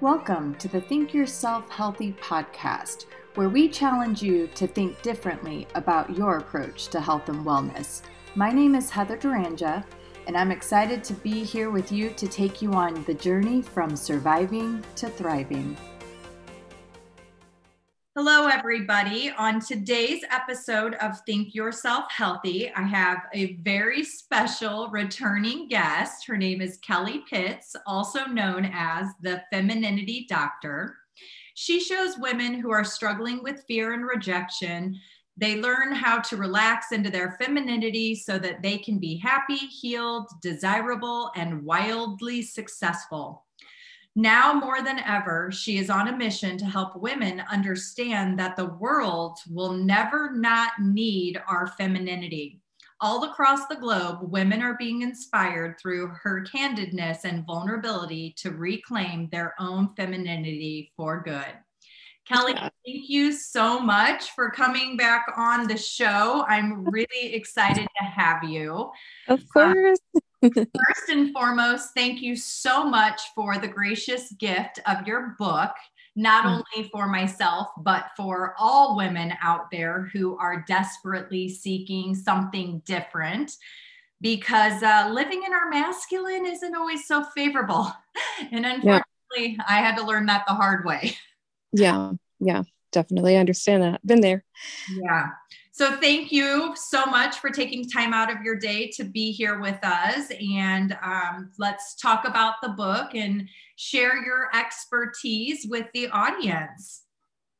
Welcome to the Think Yourself Healthy podcast, where we challenge you to think differently about your approach to health and wellness. My name is Heather Duranja, and I'm excited to be here with you to take you on the journey from surviving to thriving. Hello, everybody. On today's episode of Think Yourself Healthy, I have a very special returning guest. Her name is Kelly Pitts, also known as the Femininity Doctor. She shows women who are struggling with fear and rejection. They learn how to relax into their femininity so that they can be happy, healed, desirable, and wildly successful. Now more than ever, she is on a mission to help women understand that the world will never not need our femininity. All across the globe, women are being inspired through her candidness and vulnerability to reclaim their own femininity for good. Kelly, yeah. thank you so much for coming back on the show. I'm really excited to have you. Of course. Um, First and foremost, thank you so much for the gracious gift of your book, not mm. only for myself, but for all women out there who are desperately seeking something different. Because uh, living in our masculine isn't always so favorable. And unfortunately, yeah. I had to learn that the hard way. Yeah, yeah, definitely understand that. Been there. Yeah. So thank you so much for taking time out of your day to be here with us. And um, let's talk about the book and share your expertise with the audience.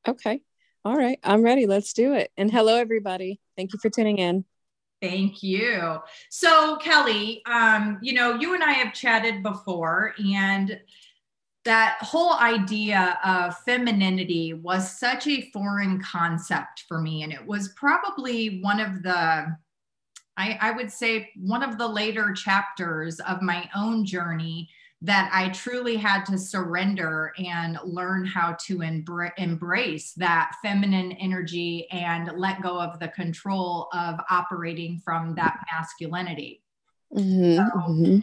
Okay. All right. I'm ready. Let's do it. And hello, everybody. Thank you for tuning in. Thank you. So, Kelly, um, you know, you and I have chatted before, and that whole idea of femininity was such a foreign concept for me. And it was probably one of the, I, I, would say, one of the later chapters of my own journey that I truly had to surrender and learn how to embra- embrace that feminine energy and let go of the control of operating from that masculinity. Mm-hmm, so, mm-hmm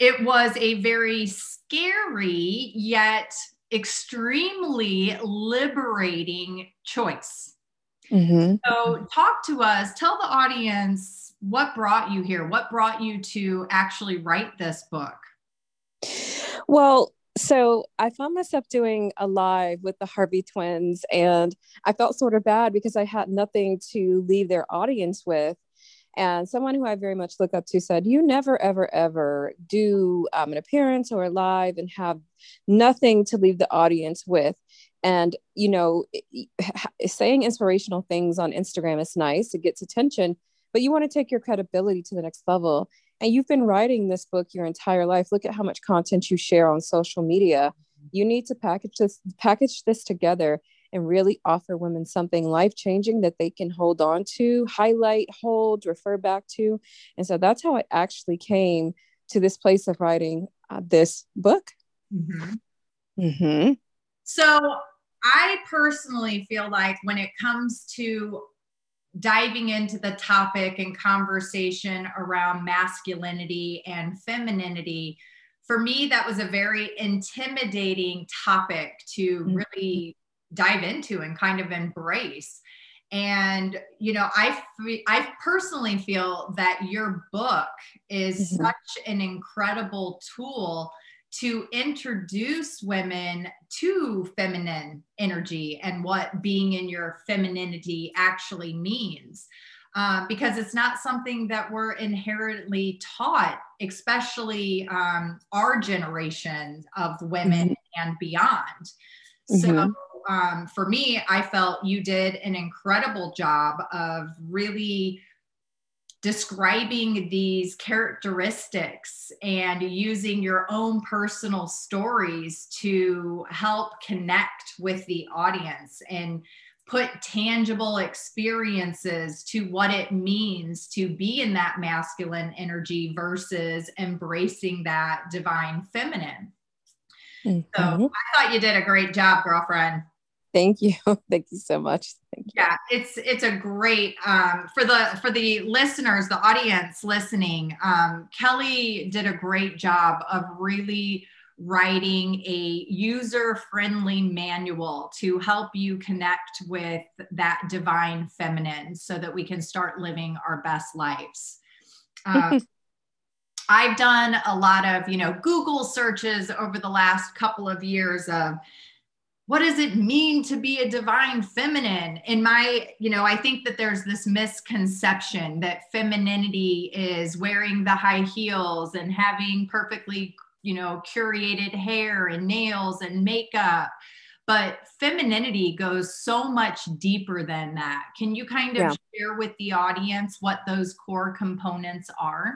it was a very scary yet extremely liberating choice. Mm-hmm. So, talk to us, tell the audience what brought you here, what brought you to actually write this book. Well, so I found myself doing a live with the Harvey twins, and I felt sort of bad because I had nothing to leave their audience with. And someone who I very much look up to said, You never, ever, ever do um, an appearance or a live and have nothing to leave the audience with. And, you know, saying inspirational things on Instagram is nice, it gets attention, but you want to take your credibility to the next level. And you've been writing this book your entire life. Look at how much content you share on social media. You need to package this, package this together and really offer women something life changing that they can hold on to, highlight, hold, refer back to. And so that's how I actually came to this place of writing uh, this book. Mm-hmm. Mm-hmm. So I personally feel like when it comes to diving into the topic and conversation around masculinity and femininity, for me, that was a very intimidating topic to mm-hmm. really dive into and kind of embrace and you know i i personally feel that your book is mm-hmm. such an incredible tool to introduce women to feminine energy and what being in your femininity actually means uh, because it's not something that we're inherently taught especially um, our generation of women mm-hmm. and beyond so mm-hmm um, for me, I felt you did an incredible job of really describing these characteristics and using your own personal stories to help connect with the audience and put tangible experiences to what it means to be in that masculine energy versus embracing that divine feminine. Mm-hmm. So I thought you did a great job, girlfriend. Thank you. Thank you so much. Thank You. Yeah, it's it's a great um, for the for the listeners, the audience listening. Um, Kelly did a great job of really writing a user friendly manual to help you connect with that divine feminine so that we can start living our best lives. Uh, I've done a lot of, you know, Google searches over the last couple of years of what does it mean to be a divine feminine? In my you know i think that there's this misconception that femininity is wearing the high heels and having perfectly you know curated hair and nails and makeup. But femininity goes so much deeper than that. Can you kind of yeah. share with the audience what those core components are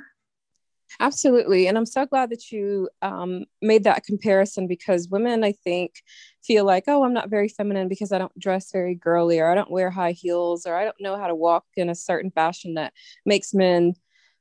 Absolutely. And I'm so glad that you um, made that comparison because women, I think, feel like, oh, I'm not very feminine because I don't dress very girly or I don't wear high heels or I don't know how to walk in a certain fashion that makes men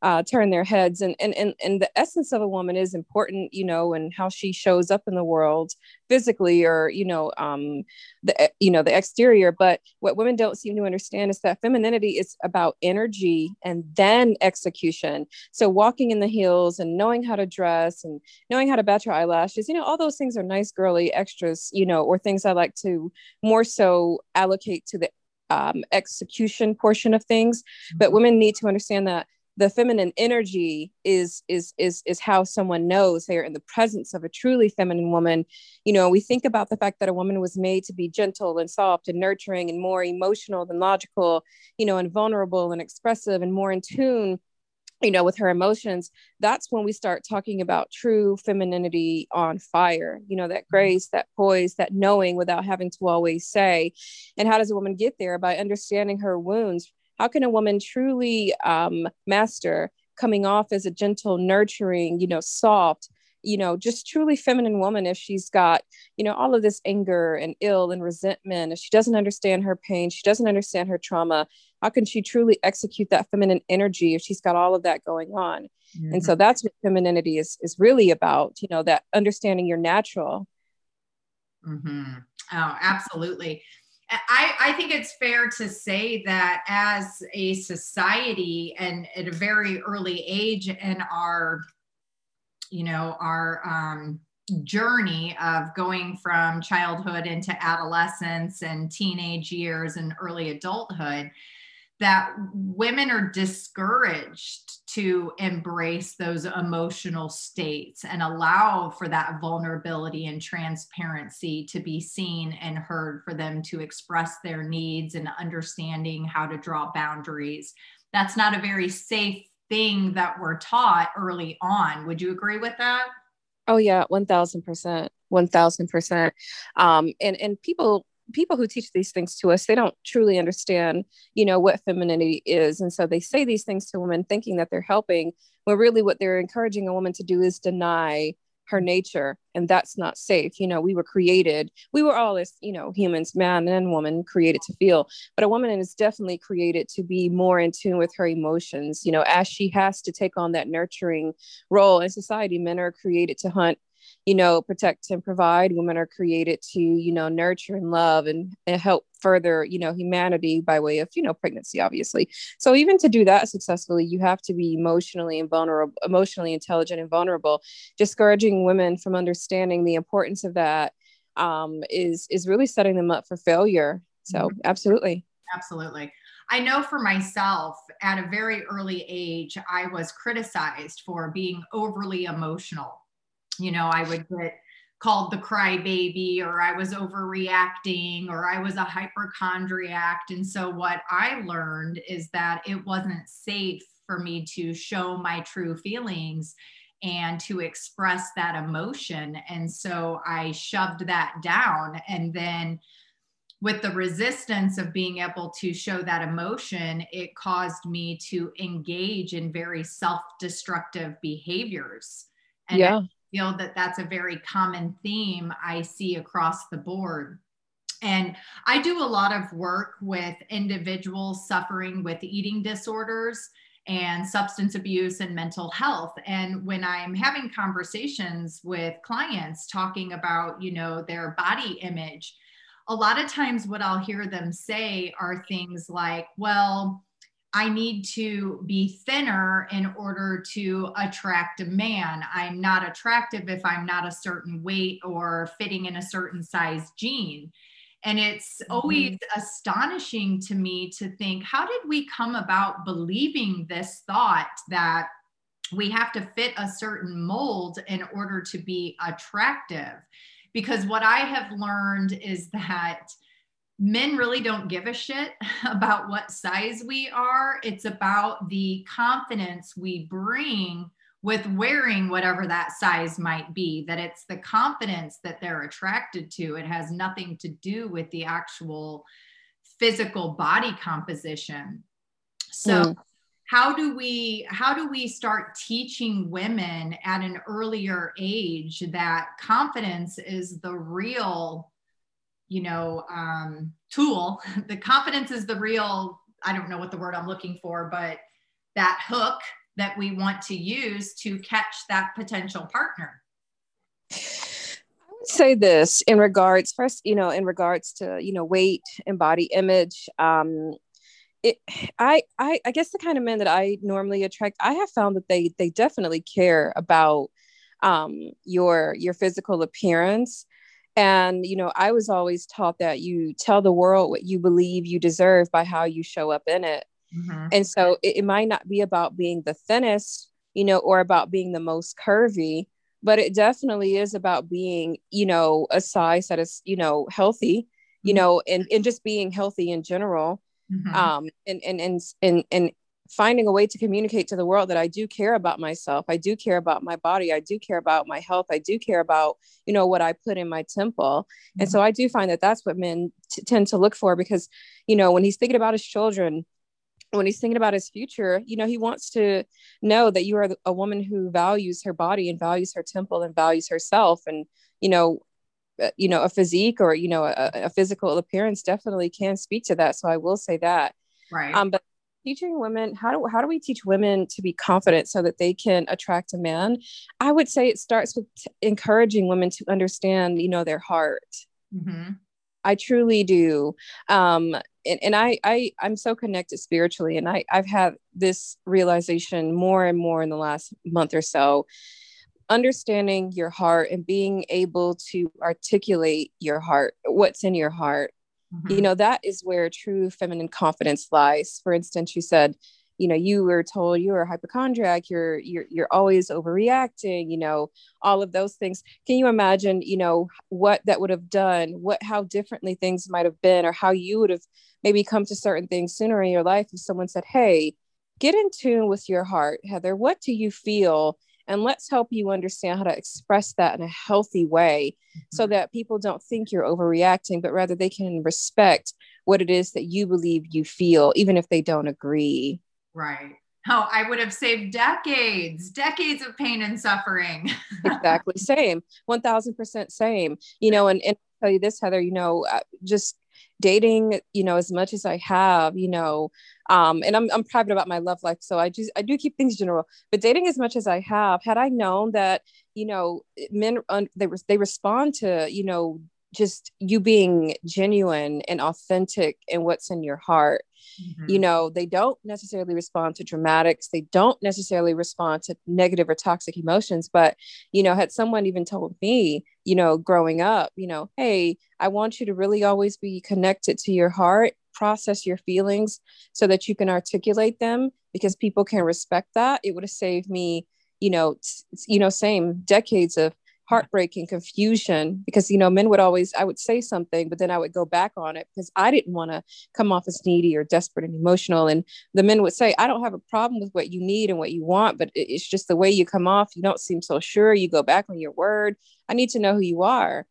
uh, turn their heads and, and and and the essence of a woman is important you know and how she shows up in the world physically or you know um the you know the exterior. But what women don't seem to understand is that femininity is about energy and then execution. So walking in the heels and knowing how to dress and knowing how to bat your eyelashes you know all those things are nice girly extras you know or things i like to more so allocate to the um, execution portion of things. But mm-hmm. women need to understand that the feminine energy is is is is how someone knows they are in the presence of a truly feminine woman. You know we think about the fact that a woman was made to be gentle and soft and nurturing and more emotional than logical you know and vulnerable and expressive and more in tune you know with her emotions. That's when we start talking about true femininity on fire you know that mm-hmm. grace that poise that knowing without having to always say. And how does a woman get there? By understanding her wounds how can a woman truly um, master coming off as a gentle nurturing you know soft you know just truly feminine woman if she's got you know all of this anger and ill and resentment if she doesn't understand her pain she doesn't understand her trauma how can she truly execute that feminine energy if she's got all of that going on mm-hmm. and so that's what femininity is is really about you know that understanding your natural mm-hmm. oh absolutely I, I think it's fair to say that as a society and at a very early age in our, you know, our um, journey of going from childhood into adolescence and teenage years and early adulthood, that women are discouraged to embrace those emotional states and allow for that vulnerability and transparency to be seen and heard for them to express their needs and understanding how to draw boundaries. That's not a very safe thing that we're taught early on. Would you agree with that? Oh yeah, 1000%. 1000%. Um and and people people who teach these things to us they don't truly understand you know what femininity is. And so they say these things to women thinking that they're helping when really what they're encouraging a woman to do is deny her nature. And that's not safe. You know we were created we were all as you know humans man and woman created to feel. But a woman is definitely created to be more in tune with her emotions you know as she has to take on that nurturing role. In society men are created to hunt you know, protect and provide. Women are created to, you know, nurture and love and, and help further, you know, humanity by way of, you know, pregnancy, obviously. So even to do that successfully, you have to be emotionally and vulnerable, emotionally intelligent and vulnerable. Discouraging women from understanding the importance of that um, is is really setting them up for failure. So mm-hmm. absolutely. Absolutely. I know for myself at a very early age, I was criticized for being overly emotional you know, I would get called the crybaby or I was overreacting or I was a hypochondriac. And so what I learned is that it wasn't safe for me to show my true feelings and to express that emotion. And so I shoved that down. And then with the resistance of being able to show that emotion, it caused me to engage in very self destructive behaviors. And yeah feel that that's a very common theme I see across the board. And I do a lot of work with individuals suffering with eating disorders and substance abuse and mental health. And when I'm having conversations with clients talking about, you know, their body image, a lot of times what I'll hear them say are things like, well, I need to be thinner in order to attract a man. I'm not attractive if I'm not a certain weight or fitting in a certain size jean. And it's always mm-hmm. astonishing to me to think how did we come about believing this thought that we have to fit a certain mold in order to be attractive? Because what I have learned is that men really don't give a shit about what size we are. It's about the confidence we bring with wearing whatever that size might be, that it's the confidence that they're attracted to. It has nothing to do with the actual physical body composition. So, mm. how do we how do we start teaching women at an earlier age that confidence is the real you know um, tool. The confidence is the real i don't know what the word i'm looking for but that hook that we want to use to catch that potential partner. I would say this in regards first you know in regards to you know weight and body image um it I, I i guess the kind of men that i normally attract i have found that they they definitely care about um your your physical appearance and, you know, I was always taught that you tell the world what you believe you deserve by how you show up in it. Mm-hmm. And so it, it might not be about being the thinnest, you know, or about being the most curvy, but it definitely is about being, you know, a size that is, you know, healthy, you mm-hmm. know, and, and just being healthy in general. Mm-hmm. Um, and, and, and, and, and finding a way to communicate to the world that I do care about myself. I do care about my body. I do care about my health. I do care about, you know, what I put in my temple. Mm-hmm. And so I do find that that's what men t- tend to look for because, you know, when he's thinking about his children, when he's thinking about his future, you know, he wants to know that you are a woman who values her body and values her temple and values herself. And, you know, uh, you know, a physique or, you know, a, a physical appearance definitely can speak to that. So I will say that. Right. Um, but teaching women how do how do we teach women to be confident so that they can attract a man? I would say it starts with t- encouraging women to understand you know their heart. Mm-hmm. i truly do. Um and, and I, I i'm so connected spiritually and i i've had this realization more and more in the last month or so. Understanding your heart and being able to articulate your heart what's in your heart Mm-hmm. You know, that is where true feminine confidence lies. For instance, you said, you know, you were told you were a hypochondriac, you're you're you're always overreacting, you know, all of those things. Can you imagine, you know, what that would have done, what how differently things might have been, or how you would have maybe come to certain things sooner in your life if someone said, Hey, get in tune with your heart, Heather. What do you feel? And let's help you understand how to express that in a healthy way so mm-hmm. that people don't think you're overreacting but rather they can respect what it is that you believe you feel even if they don't agree right Oh, I would have saved decades, decades of pain and suffering. exactly. Same. 1000% same. You know, and, and I'll tell you this, Heather, you know, uh, just dating, you know, as much as I have, you know, um, and I'm, I'm private about my love life. So I just, I do keep things general, but dating as much as I have, had I known that, you know, men, they, they respond to, you know, just you being genuine and authentic in what's in your heart. Mm-hmm. You know, they don't necessarily respond to dramatics. They don't necessarily respond to negative or toxic emotions. But, you know, had someone even told me, you know, growing up, you know, hey, I want you to really always be connected to your heart, process your feelings so that you can articulate them because people can respect that. It would have saved me, you know, you know, same decades of heartbreak and confusion because you know men would always i would say something but then i would go back on it because i didn't want to come off as needy or desperate and emotional. And the men would say i don't have a problem with what you need and what you want but it's just the way you come off. You don't seem so sure. You go back on your word. I need to know who you are.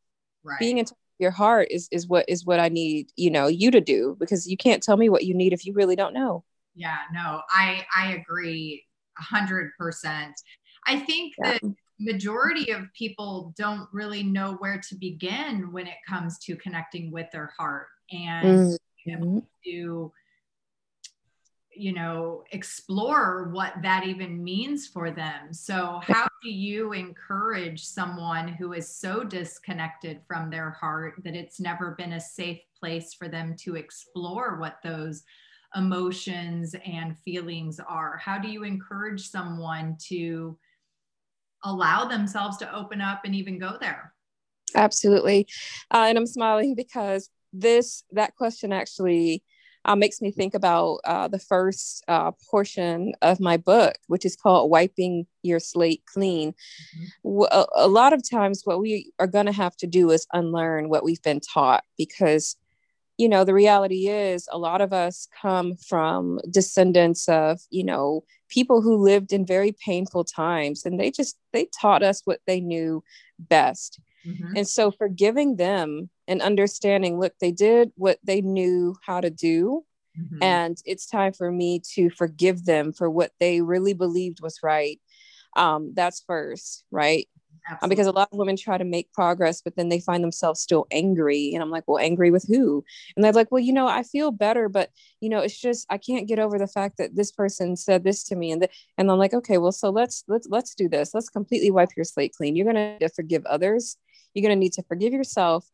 Right. being in your heart is is what is what i need you know you to do because you can't tell me what you need if you really don't know. Yeah no i i agree a hundred percent. I think yeah. that majority of people don't really know where to begin when it comes to connecting with their heart and mm-hmm. to you know explore what that even means for them so how do you encourage someone who is so disconnected from their heart that it's never been a safe place for them to explore what those emotions and feelings are? How do you encourage someone to allow themselves to open up and even go there? Absolutely. Uh, and I'm smiling because this, that question actually uh, makes me think about uh, the first uh, portion of my book, which is called Wiping Your Slate Clean. Mm-hmm. A, a lot of times, what we are going to have to do is unlearn what we've been taught because you know the reality is a lot of us come from descendants of you know people who lived in very painful times and they just they taught us what they knew best mm-hmm. and so forgiving them and understanding look they did what they knew how to do mm-hmm. and it's time for me to forgive them for what they really believed was right um, that's first right um, because a lot of women try to make progress but then they find themselves still angry and i'm like well angry with who? And they're like well you know i feel better but you know it's just i can't get over the fact that this person said this to me and the, and i'm like okay well so let's let's let's do this. Let's completely wipe your slate clean. You're going to forgive others. You're going to need to forgive yourself.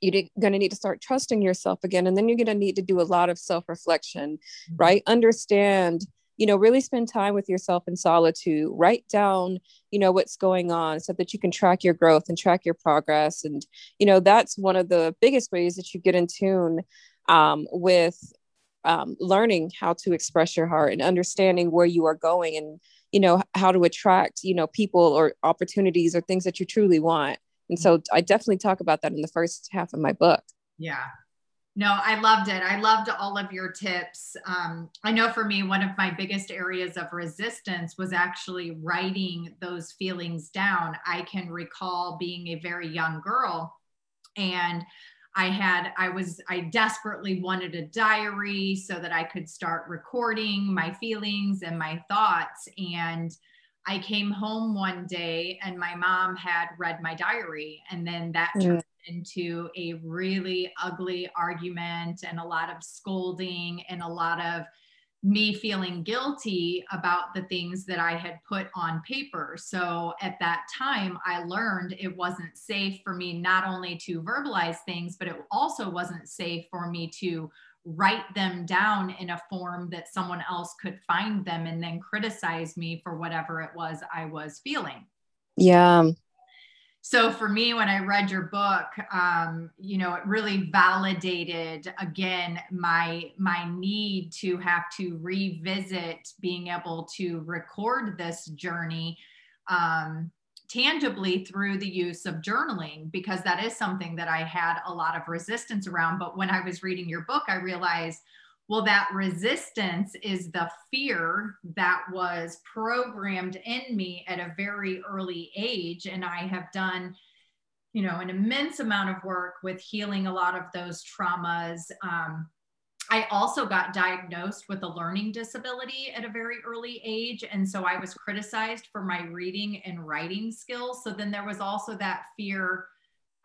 You're going to need to start trusting yourself again and then you're going to need to do a lot of self-reflection mm-hmm. right? Understand you know really spend time with yourself in solitude write down you know what's going on so that you can track your growth and track your progress. And you know that's one of the biggest ways that you get in tune um, with um, learning how to express your heart and understanding where you are going and you know how to attract you know people or opportunities or things that you truly want. And so i definitely talk about that in the first half of my book. Yeah no, I loved it. I loved all of your tips. Um, I know for me, one of my biggest areas of resistance was actually writing those feelings down. I can recall being a very young girl and I had, I was, I desperately wanted a diary so that I could start recording my feelings and my thoughts. And I came home one day and my mom had read my diary. And then that mm into a really ugly argument and a lot of scolding and a lot of me feeling guilty about the things that I had put on paper. So at that time, I learned it wasn't safe for me not only to verbalize things, but it also wasn't safe for me to write them down in a form that someone else could find them and then criticize me for whatever it was I was feeling. Yeah so for me when i read your book um, you know it really validated again my my need to have to revisit being able to record this journey um, tangibly through the use of journaling because that is something that i had a lot of resistance around. But when i was reading your book i realized well, that resistance is the fear that was programmed in me at a very early age. And I have done, you know, an immense amount of work with healing a lot of those traumas. Um, I also got diagnosed with a learning disability at a very early age. And so I was criticized for my reading and writing skills. So then there was also that fear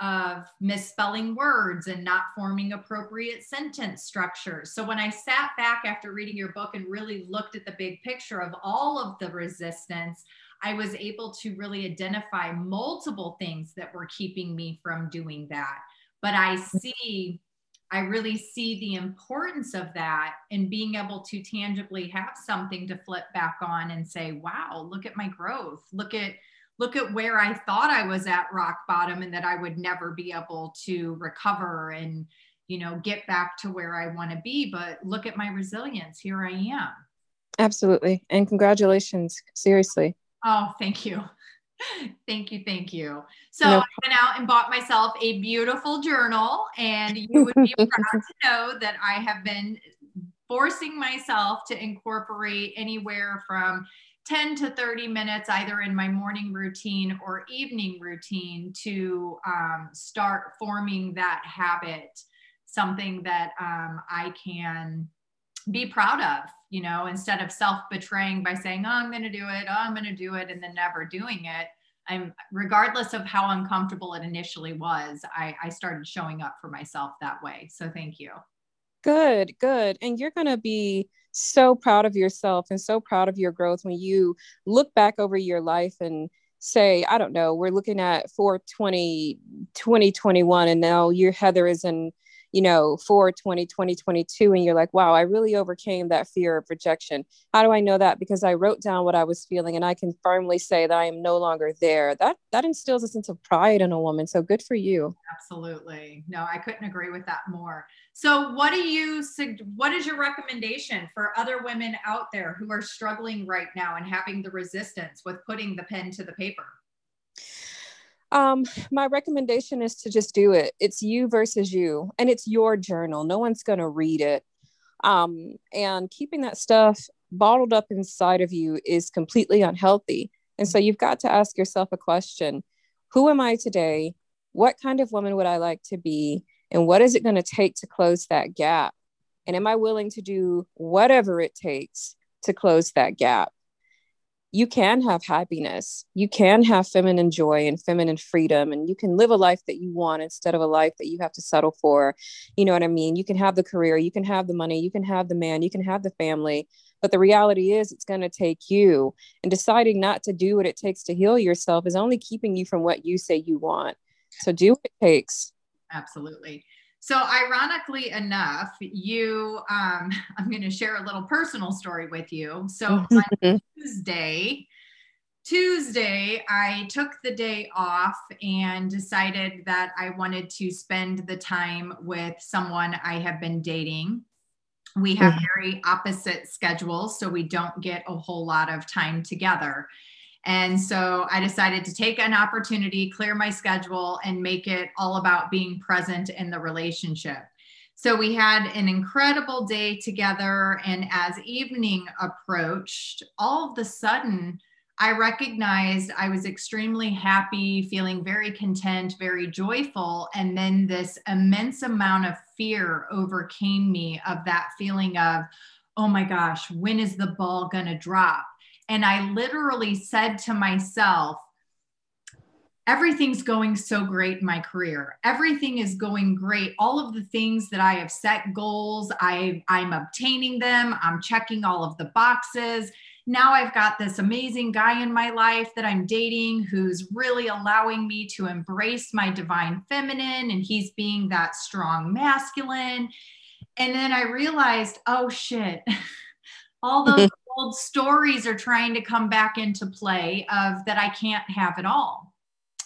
of misspelling words and not forming appropriate sentence structures. So when I sat back after reading your book and really looked at the big picture of all of the resistance, I was able to really identify multiple things that were keeping me from doing that. But I see, I really see the importance of that and being able to tangibly have something to flip back on and say, wow, look at my growth. Look at, look at where I thought I was at rock bottom and that I would never be able to recover and, you know, get back to where I want to be. But look at my resilience. Here I am. Absolutely. And congratulations. Seriously. Oh, thank you. thank you. Thank you. So no. I went out and bought myself a beautiful journal, and you would be proud to know that I have been forcing myself to incorporate anywhere from 10 to 30 minutes either in my morning routine or evening routine to um, start forming that habit something that um, i can be proud of you know instead of self betraying by saying oh i'm going to do it oh i'm going to do it and then never doing it. I'm regardless of how uncomfortable it initially was I, I started showing up for myself that way. So thank you. Good good. And you're going to be so proud of yourself and so proud of your growth when you look back over your life and say i don't know we're looking at 420 2021 and now your heather is in you know, for 20, 2022, and you're like, wow, I really overcame that fear of rejection. How do I know that? Because I wrote down what I was feeling and I can firmly say that I am no longer there. That that instills a sense of pride in a woman. So good for you. Absolutely. No, I couldn't agree with that more. So what do you what is your recommendation for other women out there who are struggling right now and having the resistance with putting the pen to the paper? Um, my recommendation is to just do it. It's you versus you, and it's your journal. No one's going to read it. Um, and keeping that stuff bottled up inside of you is completely unhealthy. And so you've got to ask yourself a question Who am I today? What kind of woman would I like to be? And what is it going to take to close that gap? And am I willing to do whatever it takes to close that gap? You can have happiness. You can have feminine joy and feminine freedom, and you can live a life that you want instead of a life that you have to settle for. You know what I mean? You can have the career, you can have the money, you can have the man, you can have the family. But the reality is, it's going to take you. And deciding not to do what it takes to heal yourself is only keeping you from what you say you want. So do what it takes. Absolutely. So, ironically enough, you, um, I'm going to share a little personal story with you. So, on Tuesday, Tuesday, I took the day off and decided that I wanted to spend the time with someone I have been dating. We have mm-hmm. very opposite schedules, so we don't get a whole lot of time together. And so I decided to take an opportunity, clear my schedule, and make it all about being present in the relationship. So we had an incredible day together. And as evening approached, all of the sudden, I recognized I was extremely happy, feeling very content, very joyful. And then this immense amount of fear overcame me of that feeling of, oh my gosh, when is the ball going to drop? And I literally said to myself, everything's going so great in my career. Everything is going great. All of the things that I have set goals, I, I'm obtaining them. I'm checking all of the boxes. Now I've got this amazing guy in my life that I'm dating who's really allowing me to embrace my divine feminine, and he's being that strong masculine. And then I realized, oh shit, all those old stories are trying to come back into play of that I can't have it all.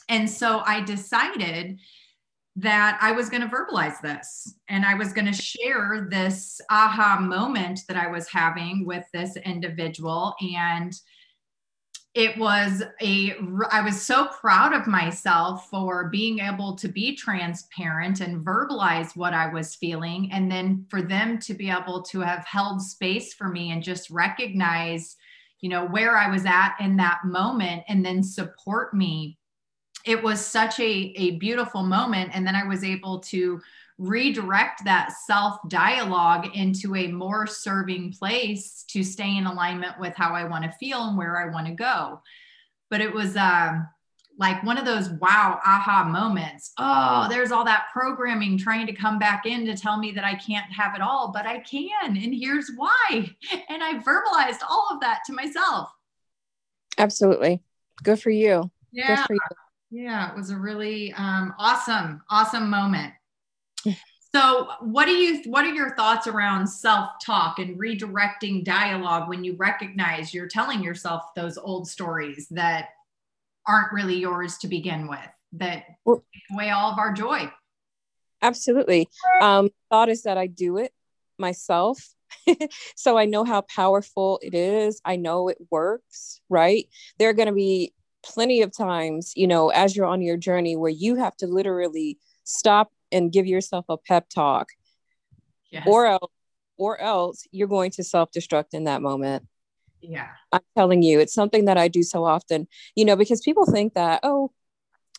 And so I decided that I was going to verbalize this and I was going to share this aha moment that I was having with this individual. And it was a i was so proud of myself for being able to be transparent and verbalize what i was feeling and then for them to be able to have held space for me and just recognize you know where i was at in that moment and then support me. It was such a, a beautiful moment and then i was able to redirect that self dialogue into a more serving place to stay in alignment with how I want to feel and where I want to go. But it was uh, like one of those wow aha moments. Oh, there's all that programming trying to come back in to tell me that I can't have it all, but I can. And here's why. And I verbalized all of that to myself. Absolutely. Good for you. Yeah. Good for you. Yeah, it was a really um, awesome, awesome moment. So, what do you what are your thoughts around self-talk and redirecting dialogue when you recognize you're telling yourself those old stories that aren't really yours to begin with, that well, take away all of our joy? Absolutely. Um, thought is that I do it myself. so I know how powerful it is. I know it works, right? There are going to be plenty of times, you know, as you're on your journey where you have to literally stop and give yourself a pep talk. Yes. or else or else you're going to self-destruct in that moment. Yeah. I'm telling you it's something that i do so often you know because people think that oh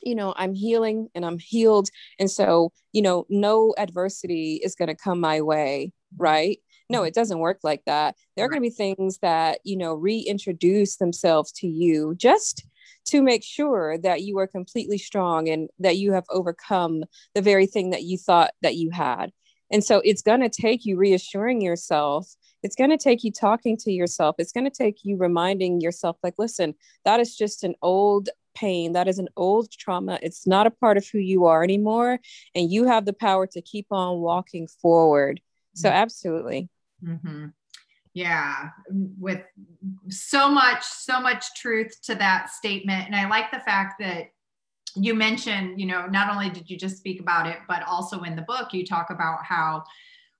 you know i'm healing and i'm healed and so you know no adversity is going to come my way mm-hmm. right? No mm-hmm. it doesn't work like that. There are going to be things that you know reintroduce themselves to you just to make sure that you are completely strong and that you have overcome the very thing that you thought that you had. And so it's going to take you reassuring yourself. It's going to take you talking to yourself. It's going to take you reminding yourself, like, listen, that is just an old pain. That is an old trauma. It's not a part of who you are anymore. And you have the power to keep on walking forward. So, mm-hmm. absolutely. Mm-hmm. Yeah, with so much, so much truth to that statement. And I like the fact that you mentioned, you know, not only did you just speak about it, but also in the book, you talk about how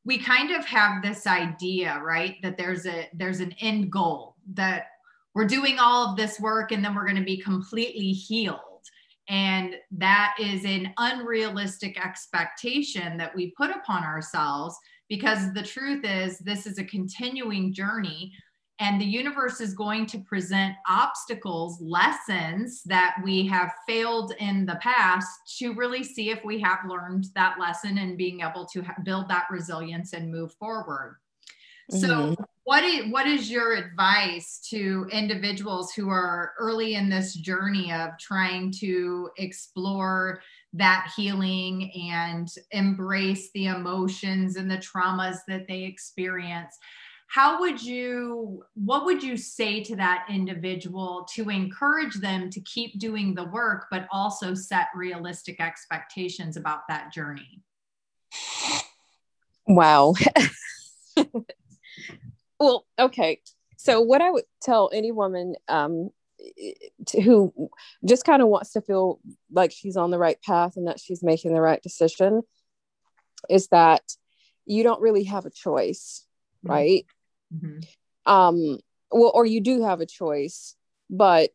we kind of have this idea, right? That there's a there's an end goal that we're doing all of this work and then we're going to be completely healed. And that is an unrealistic expectation that we put upon ourselves because the truth is, this is a continuing journey. And the universe is going to present obstacles, lessons that we have failed in the past to really see if we have learned that lesson and being able to build that resilience and move forward. So, mm-hmm. what is what is your advice to individuals who are early in this journey of trying to explore that healing and embrace the emotions and the traumas that they experience? How would you what would you say to that individual to encourage them to keep doing the work but also set realistic expectations about that journey? Wow. well, okay. So what I would tell any woman um, who just kind of wants to feel like she's on the right path and that she's making the right decision is that you don't really have a choice, mm-hmm. right? Mm-hmm. Um, well, or you do have a choice, but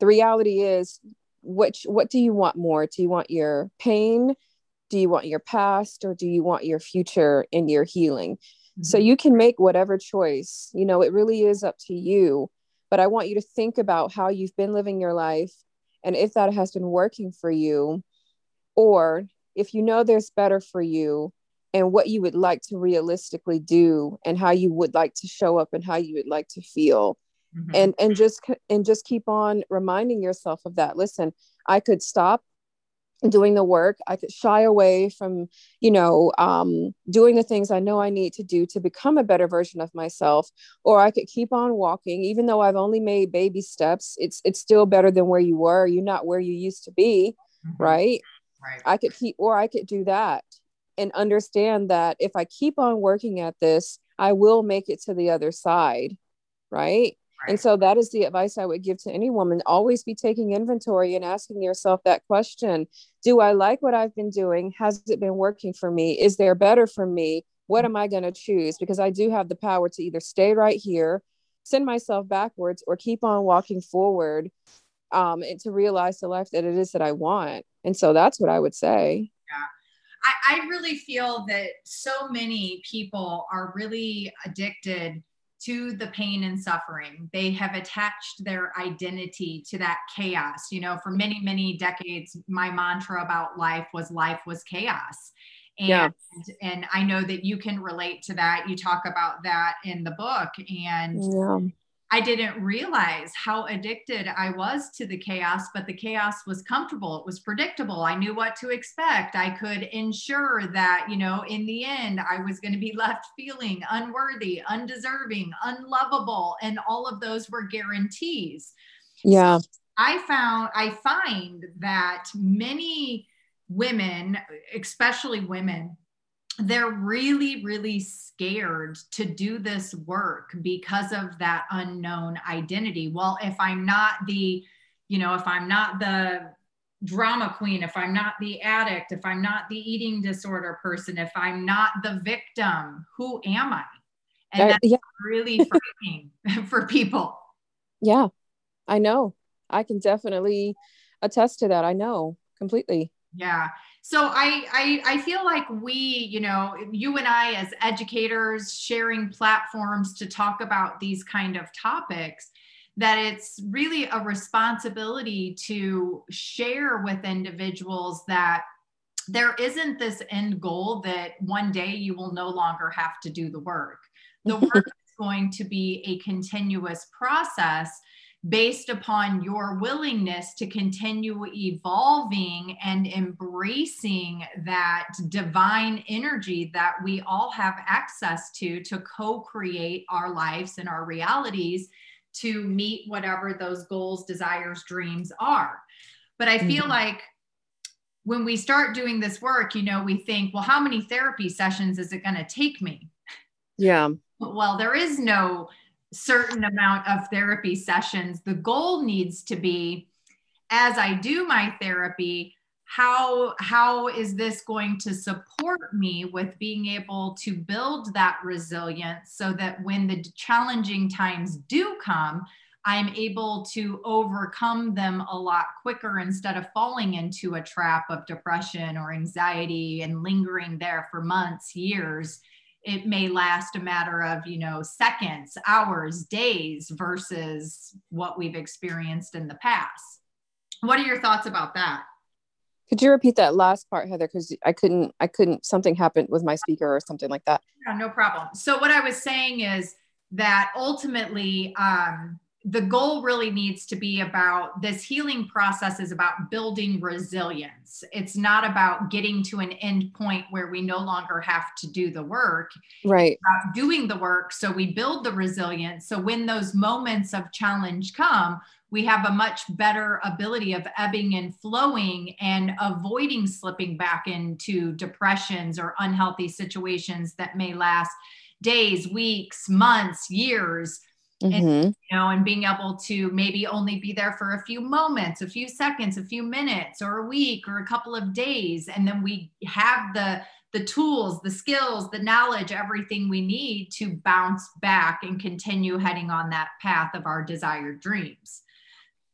the reality is, which what do you want more? Do you want your pain? Do you want your past, or do you want your future and your healing? So mm-hmm. you can make whatever choice. You know, it really is up to you. But I want you to think about how you've been living your life and if that has been working for you, or if you know there's better for you and what you would like to realistically do and how you would like to show up and how you would like to feel. Mm-hmm. And and just and just keep on reminding yourself of that. Listen, I could stop doing the work i could shy away from you know um, doing the things i know i need to do to become a better version of myself or i could keep on walking. Even though i've only made baby steps it's it's still better than where you were. You're not where you used to be mm-hmm. right? Right. I could keep or i could do that and understand that if i keep on working at this i will make it to the other side right and so that is the advice I would give to any woman. Always be taking inventory and asking yourself that question Do I like what I've been doing? Has it been working for me? Is there better for me? What am I going to choose? Because I do have the power to either stay right here, send myself backwards, or keep on walking forward um, and to realize the life that it is that I want. And so that's what I would say. Yeah. I, I really feel that so many people are really addicted to the pain and suffering. They have attached their identity to that chaos. You know, for mm-hmm. many, many decades, my mantra about life was life was chaos. And, yeah. and I know that you can relate to that. You talk about that in the book. And yeah. I didn't realize how addicted I was to the chaos, but the chaos was comfortable. It was predictable. I knew what to expect. I could ensure that, you know, in the end, I was going to be left feeling unworthy, undeserving, unlovable. And all of those were guarantees. Yeah. So I found, I find that many women, especially women, they're really, really scared to do this work because of that unknown identity. Well, if I'm not the, you know, if I'm not the drama queen, if I'm not the addict, if I'm not the eating disorder person, if I'm not the victim, who am I? And uh, that's yeah. really frightening for people. Yeah, I know. I can definitely attest to that. I know completely. Yeah so I, I i feel like we you know you and i as educators sharing platforms to talk about these kind of topics that it's really a responsibility to share with individuals that there isn't this end goal that one day you will no longer have to do the work. The work is going to be a continuous process based upon your willingness to continue evolving and embracing that divine energy that we all have access to to co create our lives and our realities to meet whatever those goals, desires, dreams are. But I feel mm-hmm. like when we start doing this work, you know, we think, well, how many therapy sessions is it going to take me? Yeah. Well, there is no certain amount of therapy sessions. The goal needs to be as I do my therapy, how how is this going to support me with being able to build that resilience so that when the challenging times do come i'm able to overcome them a lot quicker instead of falling into a trap of depression or anxiety and lingering there for months years it may last a matter of you know seconds hours days versus what we've experienced in the past what are your thoughts about that could you repeat that last part, Heather? Because I couldn't, I couldn't, something happened with my speaker or something like that. Yeah, no problem. So what I was saying is that ultimately, um, the goal really needs to be about this healing process is about building resilience. It's not about getting to an end point where we no longer have to do the work. Right. doing the work. So we build the resilience. So when those moments of challenge come, we have a much better ability of ebbing and flowing and avoiding slipping back into depressions or unhealthy situations that may last days, weeks, months, years. Mm-hmm. And, you know, and being able to maybe only be there for a few moments, a few seconds, a few minutes, or a week, or a couple of days, and then we have the the tools, the skills, the knowledge, everything we need to bounce back and continue heading on that path of our desired dreams.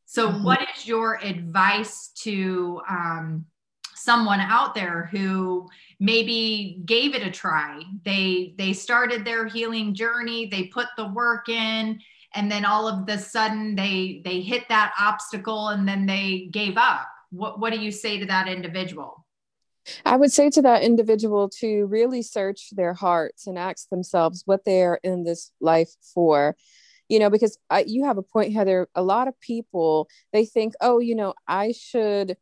So, mm-hmm. what is your advice to um, someone out there who maybe gave it a try? They they started their healing journey, they put the work in, and then all of the sudden they they hit that obstacle and then they gave up. What what do you say to that individual? I would say to that individual to really search their hearts and ask themselves what they are in this life for you know because I, you have a point heather a lot of people they think oh you know i should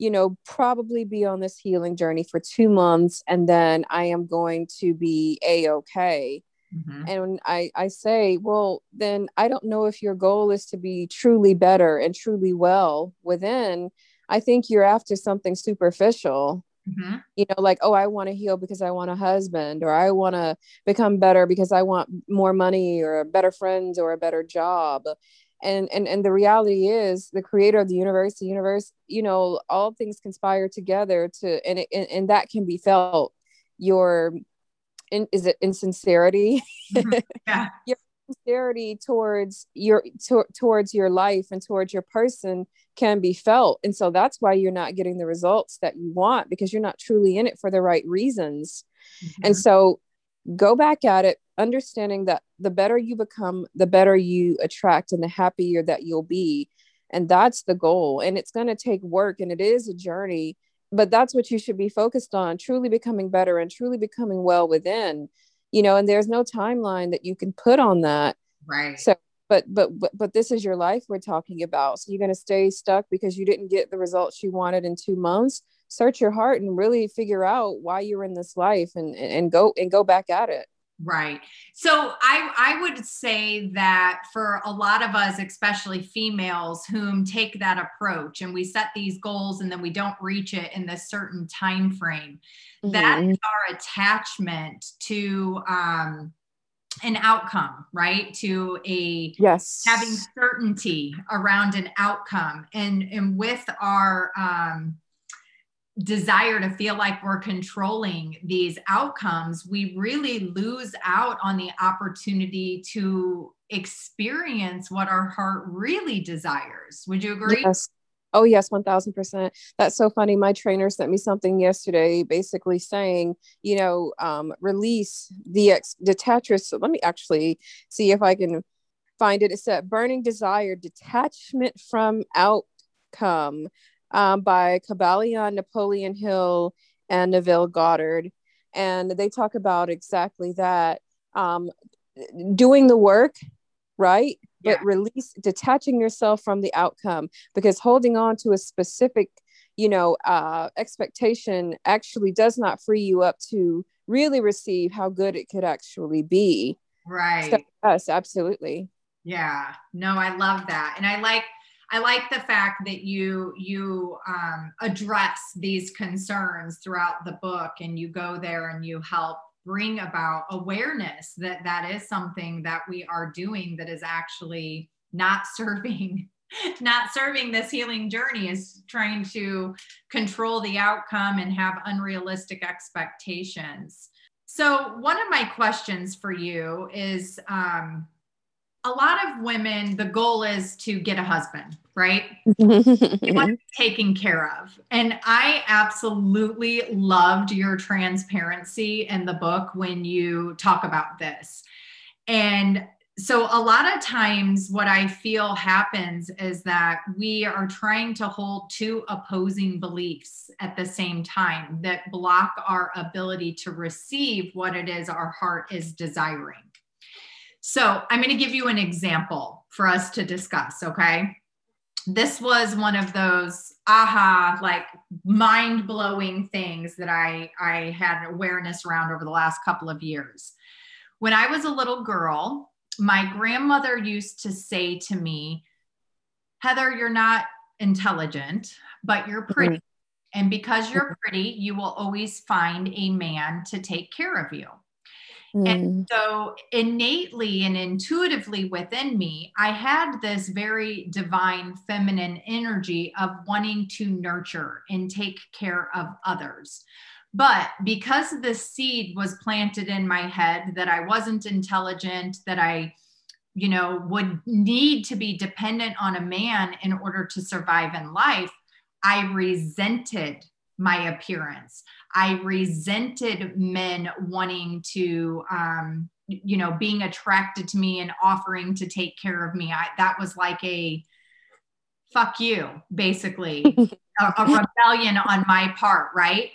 you know probably be on this healing journey for two months and then i am going to be a-okay mm-hmm. and I, I say well then i don't know if your goal is to be truly better and truly well within i think you're after something superficial Mm-hmm. You know, like, oh, I want to heal because I want a husband, or I want to become better because I want more money, or better friends, or a better job. And, and and the reality is the creator of the universe the universe you know all things conspire together to and it, and, and that can be felt your in, is it insincerity mm-hmm. yeah. your sincerity towards your to, towards your life and towards your person can be felt and so that's why you're not getting the results that you want because you're not truly in it for the right reasons mm-hmm. and so go back at it understanding that the better you become the better you attract and the happier that you'll be. And that's the goal. And it's going to take work and it is a journey but that's what you should be focused on truly becoming better and truly becoming well within you know and there's no timeline that you can put on that. Right. So but but but, but this is your life we're talking about. So you're going to stay stuck because you didn't get the results you wanted in two months search your heart and really figure out why you're in this life and and go and go back at it Right. So I I would say that for a lot of us, especially females, whom take that approach and we set these goals and then we don't reach it in this certain time frame, mm-hmm. that is our attachment to um, an outcome, right? To a yes, having certainty around an outcome, and and with our um, desire to feel like we're controlling these outcomes, we really lose out on the opportunity to experience what our heart really desires. Would you agree? Yes. Oh, yes, 1000%. That's so funny. My trainer sent me something yesterday basically saying, you know, um, release the ex- detachers. So let me actually see if I can find it. It said burning desire, detachment from outcome um, by Kybalion, Napoleon Hill, and Neville Goddard. And they talk about exactly that um, doing the work, right? Yeah. But release, detaching yourself from the outcome because holding on to a specific, you know, uh, expectation actually does not free you up to really receive how good it could actually be. Right. So, yes, absolutely. Yeah. No, I love that. And I like I like the fact that you you um, address these concerns throughout the book, and you go there and you help bring about awareness that that is something that we are doing that is actually not serving not serving this healing journey is trying to control the outcome and have unrealistic expectations. So one of my questions for you is um, a lot of women, the goal is to get a husband, right? Mm-hmm. taken care of. And I absolutely loved your transparency in the book when you talk about this. And so, a lot of times, what I feel happens is that we are trying to hold two opposing beliefs at the same time that block our ability to receive what it is our heart is desiring. So I'm going to give you an example for us to discuss. Okay. This was one of those aha, like mind blowing things that I, I had awareness around over the last couple of years. When I was a little girl, my grandmother used to say to me, Heather, you're not intelligent, but you're pretty. Mm-hmm. And because you're pretty, you will always find a man to take care of you. Mm. And so, innately and intuitively within me, I had this very divine feminine energy of wanting to nurture and take care of others. But because the seed was planted in my head that I wasn't intelligent, that I, you know, would need to be dependent on a man in order to survive in life, I resented my appearance. I resented men wanting to, um, you know, being attracted to me and offering to take care of me. I, that was like a fuck you, basically, a, a, rebellion on my part, right?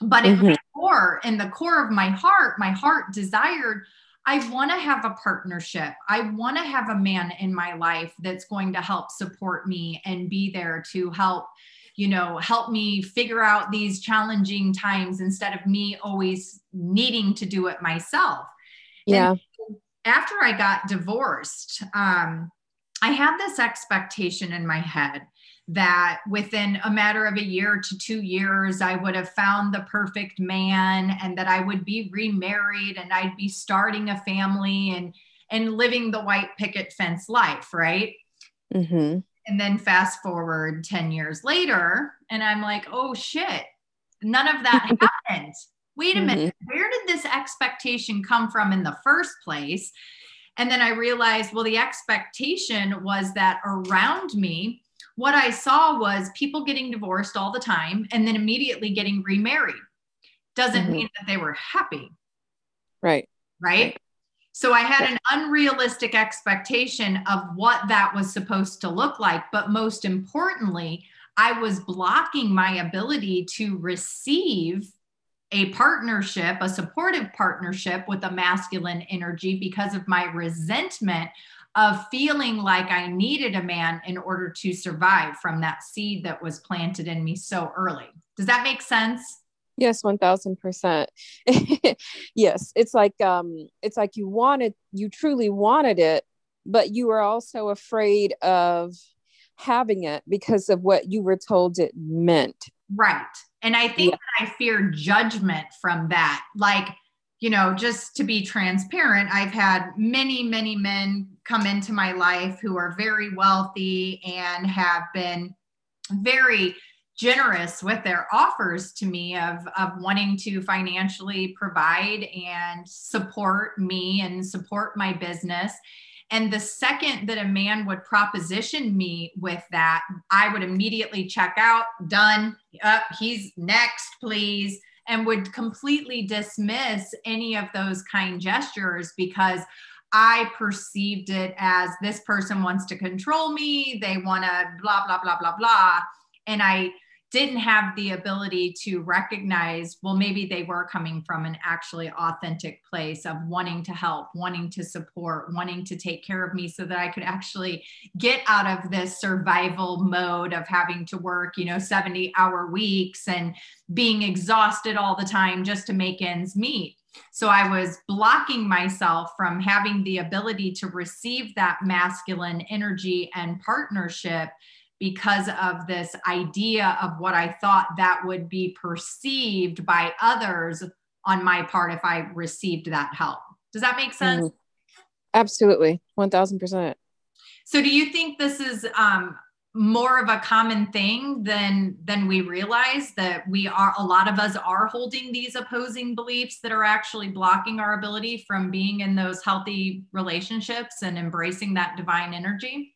But in mm-hmm. the core, in the core of my heart, my heart desired. I want to have a partnership. I want to have a man in my life that's going to help support me and be there to help you know, help me figure out these challenging times instead of me always needing to do it myself. Yeah. And after I got divorced, um, I had this expectation in my head that within a matter of a year to two years, I would have found the perfect man and that I would be remarried and I'd be starting a family and and living the white picket fence life, right? Mm-hmm. And then fast forward 10 years later, and I'm like, oh shit, none of that happened. Wait a mm-hmm. minute, where did this expectation come from in the first place? And then I realized, well, the expectation was that around me, what I saw was people getting divorced all the time and then immediately getting remarried. Doesn't mm-hmm. mean that they were happy. Right. Right. So I had an unrealistic expectation of what that was supposed to look like. But most importantly, I was blocking my ability to receive a partnership, a supportive partnership with a masculine energy because of my resentment of feeling like I needed a man in order to survive from that seed that was planted in me so early. Does that make sense? Yes, 1000%. yes, it's like um it's like you wanted you truly wanted it, but you were also afraid of having it because of what you were told it meant. Right. And I think yeah. I fear judgment from that. Like, you know, just to be transparent, I've had many, many men come into my life who are very wealthy and have been very generous with their offers to me of, of wanting to financially provide and support me and support my business. And the second that a man would proposition me with that, I would immediately check out, done, up, he's next, please, and would completely dismiss any of those kind gestures because I perceived it as this person wants to control me, they want to blah, blah, blah, blah, blah. And I didn't have the ability to recognize, well, maybe they were coming from an actually authentic place of wanting to help, wanting to support, wanting to take care of me so that I could actually get out of this survival mode of having to work, you know, 70 hour weeks and being exhausted all the time just to make ends meet. So I was blocking myself from having the ability to receive that masculine energy and partnership because of this idea of what I thought that would be perceived by others on my part if I received that help. Does that make sense? Mm, absolutely. 1000%. So do you think this is um, more of a common thing than than we realize that we are a lot of us are holding these opposing beliefs that are actually blocking our ability from being in those healthy relationships and embracing that divine energy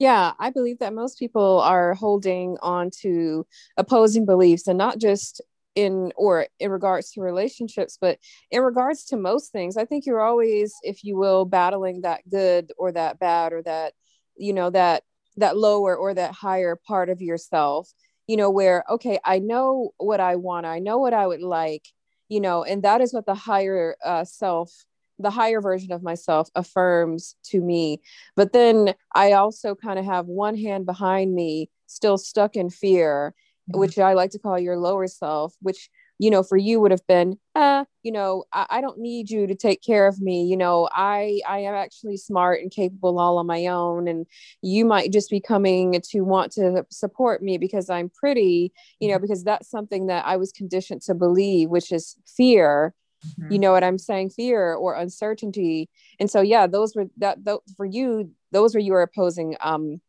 yeah i believe that most people are holding on to opposing beliefs and not just in or in regards to relationships but in regards to most things. I think you're always if you will battling that good or that bad or that you know that that lower or that higher part of yourself you know where okay i know what i want i know what i would like you know and that is what the higher uh, self the higher version of myself affirms to me but then i also kind of have one hand behind me still stuck in fear mm-hmm. which i like to call your lower self which you know for you would have been uh you know I, I, don't need you to take care of me you know i i am actually smart and capable all on my own and you might just be coming to want to support me because i'm pretty you know mm-hmm. because that's something that i was conditioned to believe which is fear mm-hmm. you know what i'm saying fear or uncertainty and so yeah those were that th- for you those were your opposing um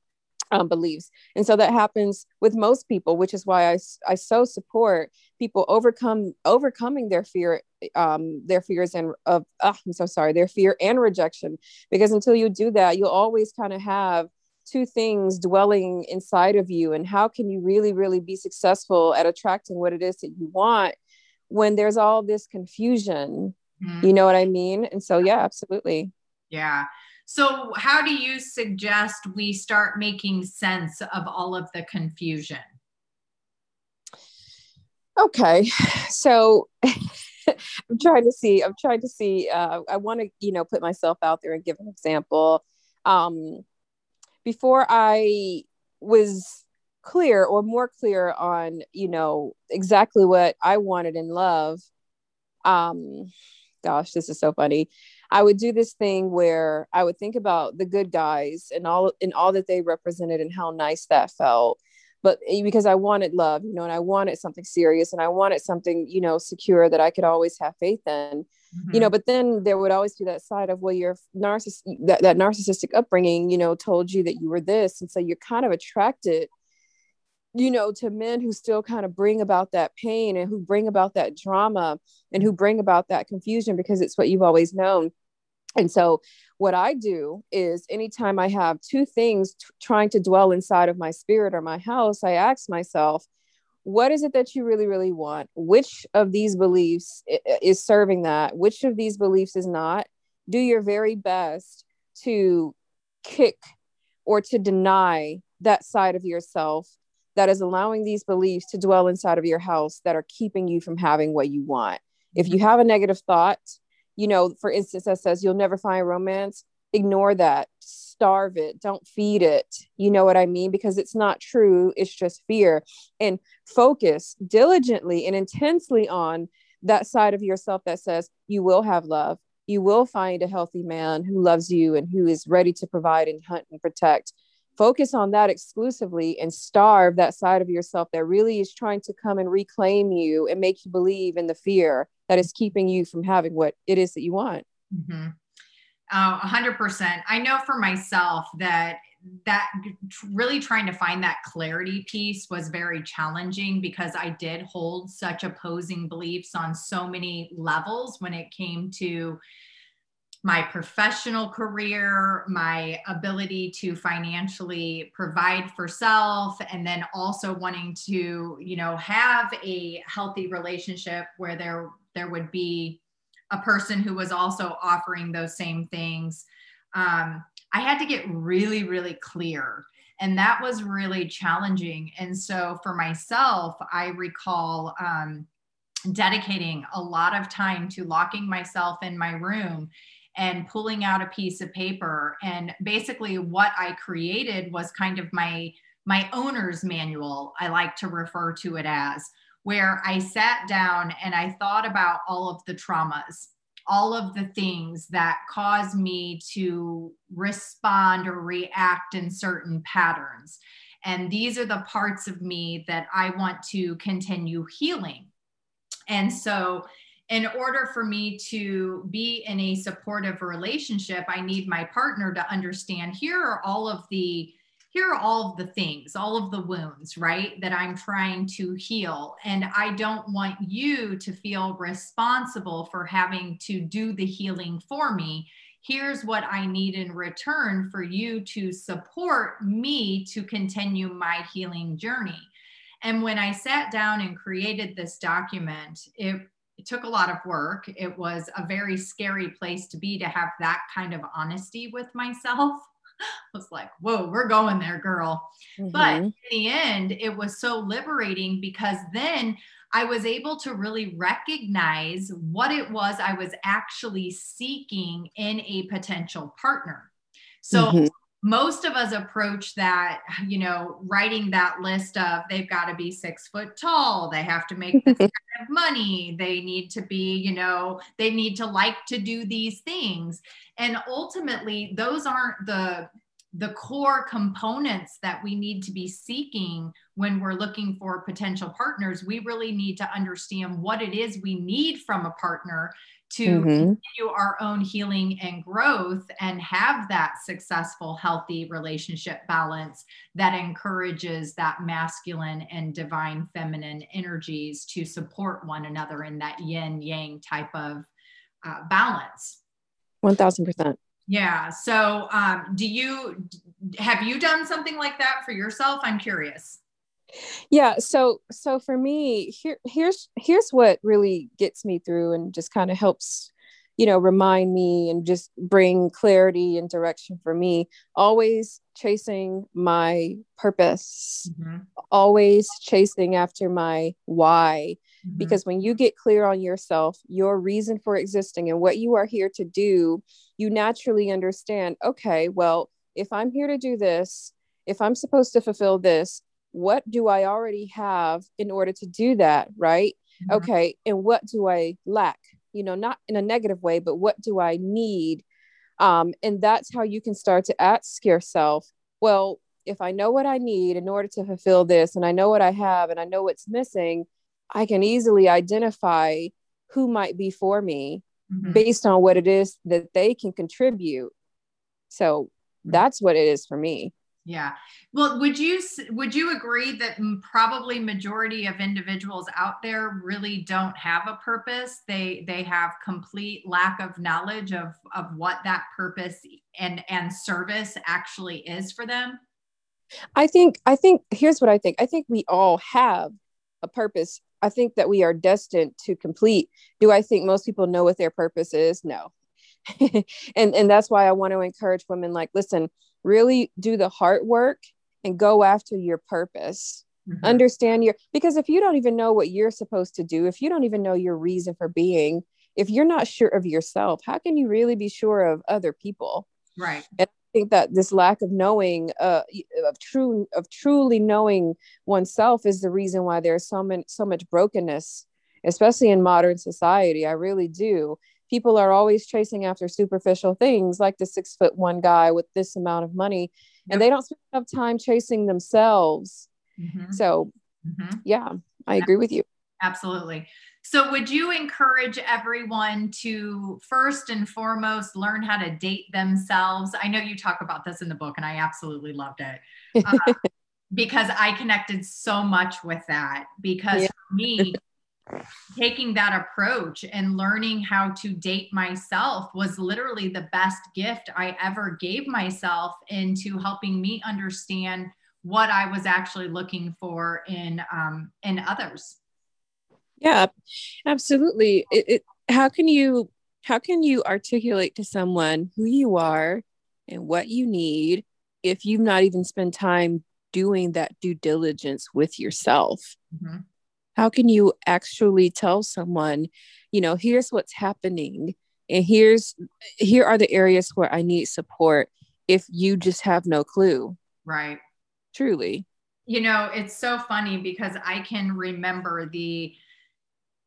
um, beliefs. And so that happens with most people, which is why I, I so support people overcome overcoming their fear, um, their fears and of, oh, I'm so sorry, their fear and rejection. Because until you do that, you'll always kind of have two things dwelling inside of you. And how can you really, really be successful at attracting what it is that you want when there's all this confusion? Mm-hmm. You know what I mean? And so, yeah, absolutely. Yeah. So, how do you suggest we start making sense of all of the confusion? Okay, so I'm trying to see. I'm trying to see. Uh, I want to, you know, put myself out there and give an example. Um, before I was clear or more clear on, you know, exactly what I wanted in love. Um, gosh, this is so funny. I would do this thing where I would think about the good guys and all and all that they represented and how nice that felt. But eh, because I wanted love, you know, and I wanted something serious and I wanted something, you know, secure that I could always have faith in, mm-hmm. you know. But then there would always be that side of well, your narciss that, that narcissistic upbringing, you know, told you that you were this, and so you're kind of attracted you know, to men who still kind of bring about that pain and who bring about that drama and who bring about that confusion because it's what you've always known. And so, what I do is anytime I have two things t- trying to dwell inside of my spirit or my house, I ask myself, what is it that you really, really want? Which of these beliefs is serving that? Which of these beliefs is not? Do your very best to kick or to deny that side of yourself that is allowing these beliefs to dwell inside of your house that are keeping you from having what you want. If you mm-hmm. have a negative thought, you know, for instance, that says you'll never find romance, ignore that, starve it, don't feed it. You know what I mean? Because it's not true, it's just fear. And focus diligently and intensely on that side of yourself that says you will have love. You will find a healthy man who loves you and who is ready to provide and hunt and protect. Focus on that exclusively and starve that side of yourself that really is trying to come and reclaim you and make you believe in the fear that is keeping you from having what it is that you want. Mm-hmm. Uh, 100%. I know for myself that that really trying to find that clarity piece was very challenging because I did hold such opposing beliefs on so many levels when it came to my professional career, my ability to financially provide for self, and then also wanting to, you know, have a healthy relationship where there there would be a person who was also offering those same things. Um, I had to get really, really clear. And that was really challenging. And so for myself, I recall um, dedicating a lot of time to locking myself in my room and pulling out a piece of paper. And basically, what I created was kind of my my owner's manual, I like to refer to it as, where I sat down and I thought about all of the traumas, all of the things that cause me to respond or react in certain patterns. And these are the parts of me that I want to continue healing. And so, in order for me to be in a supportive relationship, I need my partner to understand here are all of the here are all of the things, all of the wounds, right, that I'm trying to heal. And I don't want you to feel responsible for having to do the healing for me. Here's what I need in return for you to support me to continue my healing journey. And when I sat down and created this document, it, it took a lot of work. It was a very scary place to be to have that kind of honesty with myself I was like, whoa, we're going there, girl. Mm-hmm. But in the end, it was so liberating because then I was able to really recognize what it was I was actually seeking in a potential partner. So mm-hmm most of us approach that, you know, writing that list of they've got to be six foot tall, they have to make this kind of money, they need to be, you know, they need to like to do these things. And ultimately, those aren't the the core components that we need to be seeking when we're looking for potential partners we really need to understand what it is we need from a partner to mm-hmm. continue our own healing and growth and have that successful, healthy relationship balance that encourages that masculine and divine feminine energies to support one another in that yin yang type of uh, balance. 1000%. Yeah. So, um, do you have you done something like that for yourself? I'm curious yeah so so for me here here's here's what really gets me through and just kind of helps you know remind me and just bring clarity and direction for me always chasing my purpose mm-hmm. always chasing after my why mm-hmm. because when you get clear on yourself your reason for existing and what you are here to do you naturally understand okay well if i'm here to do this if i'm supposed to fulfill this what do I already have in order to do that? Right. Mm-hmm. Okay. And what do I lack? You know, not in a negative way, but what do I need? Um, and that's how you can start to ask yourself, well, if I know what I need in order to fulfill this, and I know what I have, and I know what's missing, I can easily identify who might be for me mm-hmm. based on what it is that they can contribute. So mm-hmm. that's what it is for me. Yeah. Well, would you would you agree that probably majority of individuals out there really don't have a purpose? They they have complete lack of knowledge of of what that purpose and and service actually is for them. I think I think here's what I think. I think we all have a purpose. I think that we are destined to complete. Do I think most people know what their purpose is? No. and and that's why I want to encourage women like listen, really do the heart work and go after your purpose. Mm-hmm. Understand your because if you don't even know what you're supposed to do, if you don't even know your reason for being, if you're not sure of yourself, how can you really be sure of other people? Right. And think that this lack of knowing, uh, of true, of truly knowing oneself, is the reason why there's so many, so much brokenness, especially in modern society. I really do people are always chasing after superficial things like the six foot one guy with this amount of money and they don't spend enough time chasing themselves mm-hmm. so mm-hmm. yeah i agree with you absolutely so would you encourage everyone to first and foremost learn how to date themselves i know you talk about this in the book and i absolutely loved it uh, because i connected so much with that because yeah. for me taking that approach and learning how to date myself was literally the best gift I ever gave myself into helping me understand what I was actually looking for in um, in others. Yeah, absolutely. It, it, how can you how can you articulate to someone who you are and what you need if you've not even spent time doing that due diligence with yourself? Mm-hmm how can you actually tell someone you know here's what's happening and here's here are the areas where i need support if you just have no clue right truly You know, it's so funny because I can remember the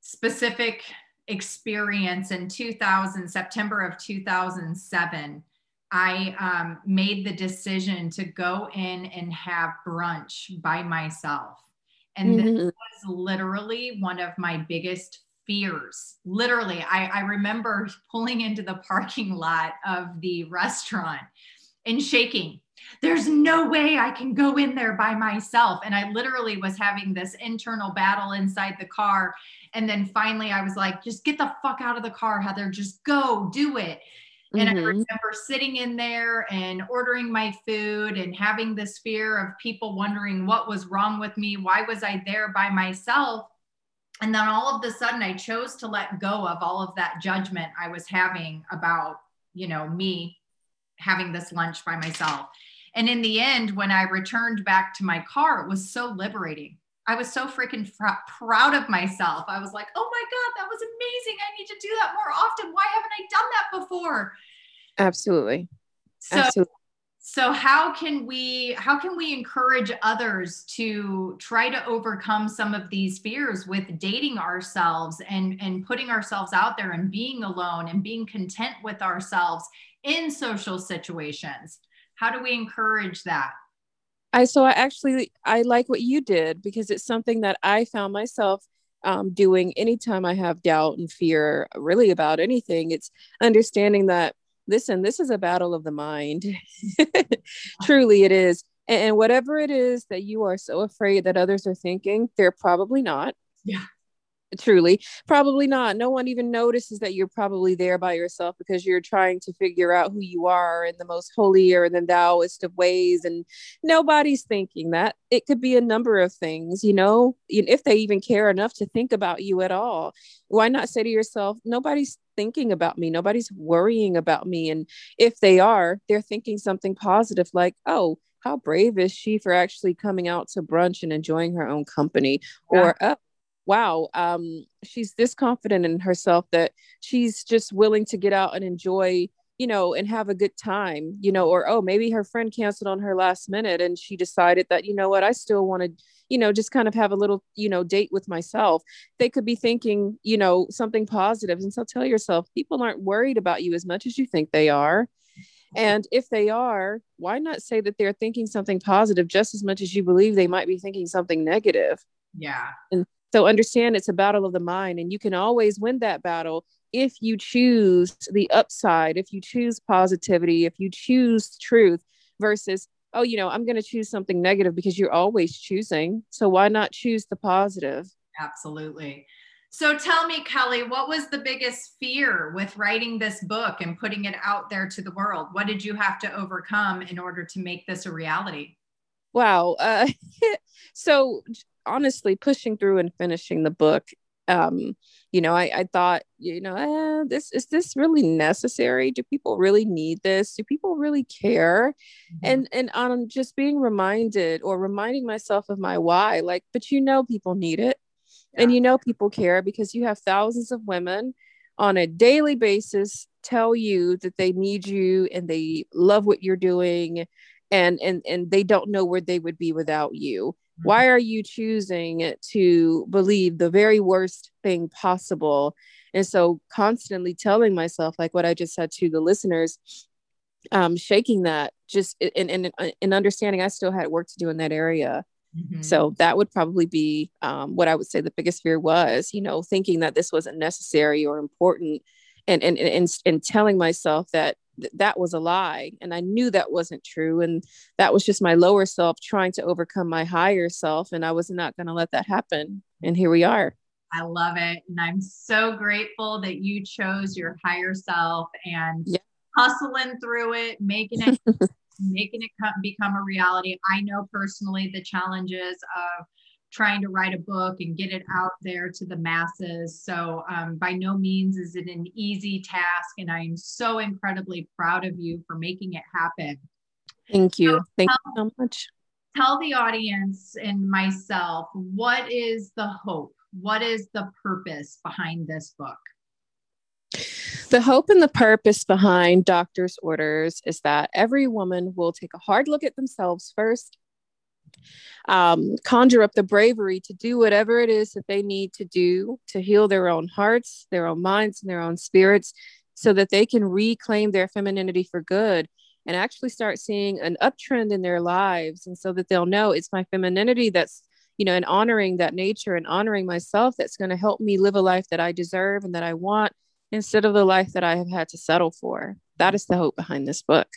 specific experience in 2000, September of 2007. I um, made the decision to go in and have brunch by myself. And mm-hmm. this was literally one of my biggest fears. Literally, I, I remember pulling into the parking lot of the restaurant and shaking. There's no way I can go in there by myself. And I literally was having this internal battle inside the car. And then finally, I was like, just get the fuck out of the car, Heather. Just go do it. And mm-hmm. I remember sitting in there and ordering my food and having this fear of people wondering what was wrong with me. Why was I there by myself? And then all of a sudden, I chose to let go of all of that judgment I was having about, you know, me having this lunch by myself. And in the end, when I returned back to my car, it was so liberating. I was so freaking fr- proud of myself. I was like, oh my God, that was amazing. I need to do that more often. Why haven't I done that before? Absolutely. So, Absolutely. so how can we how can we encourage others to try to overcome some of these fears with dating ourselves and and putting ourselves out there and being alone and being content with ourselves in social situations? How do we encourage that? I so I actually I like what you did because it's something that I found myself um, doing anytime I have doubt and fear, really about anything. It's understanding that listen, this is a battle of the mind. Truly, it is. And, and whatever it is that you are so afraid that others are thinking, they're probably not. Yeah truly probably not. No one even notices that you're probably there by yourself because you're trying to figure out who you are in the most holier than thouest of ways and nobody's thinking that. It could be a number of things you know if they even care enough to think about you at all. Why not say to yourself nobody's thinking about me. Nobody's worrying about me. And if they are they're thinking something positive like oh how brave is she for actually coming out to brunch and enjoying her own company? Yeah. or oh wow, um, she's this confident in herself that she's just willing to get out and enjoy, you know, and have a good time, you know, or oh, maybe her friend canceled on her last minute and she decided that, you know what, I still want to, you know, just kind of have a little, you know, date with myself. They could be thinking, you know, something positive. And so tell yourself, people aren't worried about you as much as you think they are. And if they are, why not say that they're thinking something positive just as much as you believe they might be thinking something negative? Yeah. And so understand it's a battle of the mind, and you can always win that battle if you choose the upside, if you choose positivity, if you choose truth versus, oh, you know, I'm going to choose something negative because you're always choosing. So why not choose the positive? Absolutely. So tell me, Kelly, what was the biggest fear with writing this book and putting it out there to the world? What did you have to overcome in order to make this a reality? Wow. Uh, so honestly pushing through and finishing the book um you know i i thought you know eh, this is this really necessary? Do people really need this? Do people really care? Mm-hmm. and and on just being reminded or reminding myself of my why like but you know people need it. Yeah. and you know people care because you have thousands of women on a daily basis tell you that they need you and they love what you're doing and and and they don't know where they would be without you why are you choosing to believe the very worst thing possible? And so, constantly telling myself, like what I just said to the listeners, um, shaking that just in, in, in understanding I still had work to do in that area. Mm-hmm. So that would probably be um, what I would say the biggest fear was, you know, thinking that this wasn't necessary or important and, and, and, and telling myself that th- that was a lie and i knew that wasn't true and that was just my lower self trying to overcome my higher self and i was not going to let that happen and here we are i love it and i'm so grateful that you chose your higher self and yeah. hustling through it making it making it come, become a reality i know personally the challenges of trying to write a book and get it out there to the masses. So, um, by no means is it an easy task. And I'm so incredibly proud of you for making it happen. Thank you. So Thank tell, you so much. Tell the audience and myself what is the hope? What is the purpose behind this book? The hope and the purpose behind doctor's orders is that every woman will take a hard look at themselves first um, conjure up the bravery to do whatever it is that they need to do to heal their own hearts, their own minds, and their own spirits so that they can reclaim their femininity for good and actually start seeing an uptrend in their lives. And so that they'll know it's my femininity that's, you know, and honoring that nature and honoring myself that's going to help me live a life that I deserve and that I want instead of the life that I have had to settle for. That is the hope behind this book.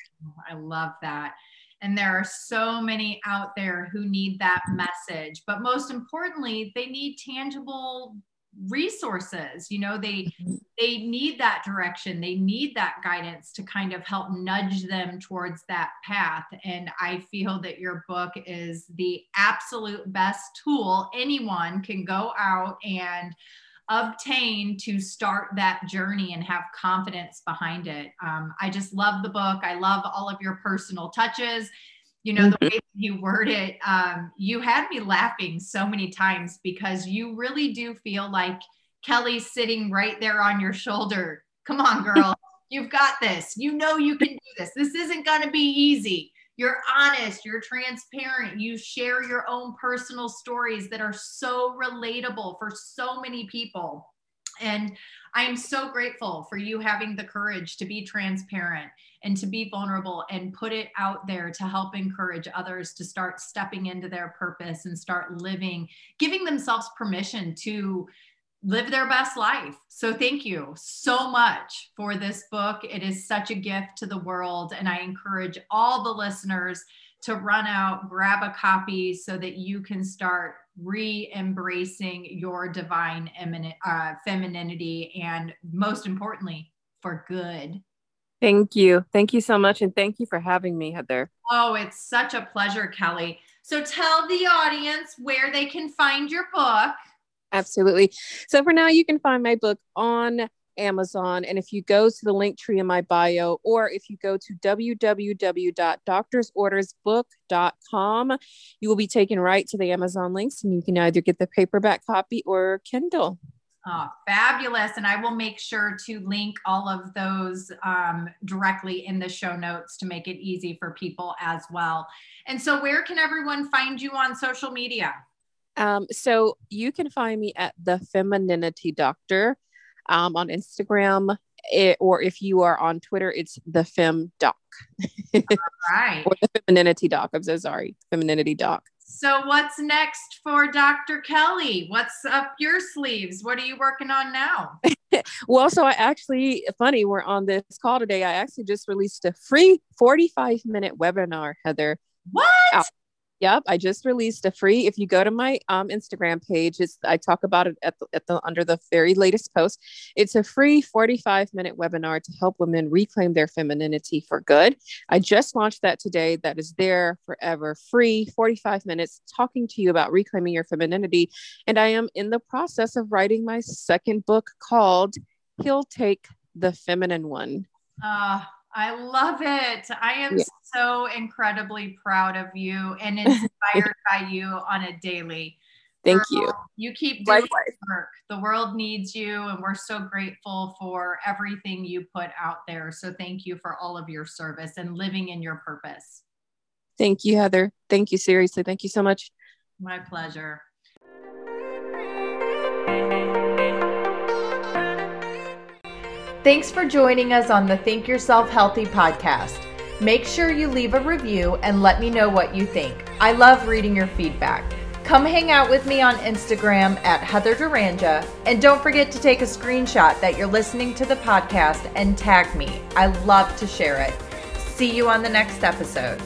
I love that. And there are so many out there who need that message. But most importantly, they need tangible resources you know they mm-hmm. they need that direction they need that guidance to kind of help nudge them towards that path and i feel that your book is the absolute best tool anyone can go out and obtain to start that journey and have confidence behind it. Um, I just love the book. I love all of your personal touches. You know, the mm-hmm. way you word it, um, you had me laughing so many times because you really do feel like Kelly's sitting right there on your shoulder. Come on, girl. You've got this. You know you can do this. This isn't going to be easy you're honest, you're transparent, you share your own personal stories that are so relatable for so many people. And I am so grateful for you having the courage to be transparent and to be vulnerable and put it out there to help encourage others to start stepping into their purpose and start living, giving themselves permission to live their best life. So thank you so much for this book. It is such a gift to the world. And I encourage all the listeners to run out, grab a copy so that you can start re embracing your divine uh, femininity and most importantly, for good. Thank you. Thank you so much. And thank you for having me, Heather. Oh, it's such a pleasure, Kelly. So tell the audience where they can find your book. Absolutely. So for now, you can find my book on Amazon. And if you go to the link tree in my bio, or if you go to www.doctorsordersbook.com, you will be taken right to the Amazon links and you can either get the paperback copy or Kindle. Oh, fabulous. And I will make sure to link all of those um, directly in the show notes to make it easy for people as well. And so, where can everyone find you on social media? Um, so you can find me at the Femininity Doctor um, on Instagram, it, or if you are on Twitter, it's the Fem Doc. right. or the Femininity Doc. I'm so sorry, Femininity Doc. So what's next for Dr. Kelly? What's up your sleeves? What are you working on now? well, so I actually funny, we're on this call today. I actually just released a free 45 minute webinar, Heather. What? Out, Yep, I just released a free. If you go to my um, Instagram page, it's I talk about it at the, at the under the very latest post. It's a free 45 minute webinar to help women reclaim their femininity for good. I just launched that today. That is there forever, free 45 minutes talking to you about reclaiming your femininity. And I am in the process of writing my second book called "He'll Take the Feminine One." Uh, I love it. I am yeah. so incredibly proud of you and inspired by you on a daily. Thank Girl, you. You keep doing work. The world needs you, and we're so grateful for everything you put out there. So thank you for all of your service and living in your purpose. Thank you, Heather. Thank you. Seriously. Thank you so much. My pleasure. Thanks for joining us on the Think Yourself Healthy podcast. Make sure you leave a review and let me know what you think. I love reading your feedback. Come hang out with me on Instagram at Heather Duranja, and don't forget to take a screenshot that you're listening to the podcast and tag me. I love to share it. See you on the next episode.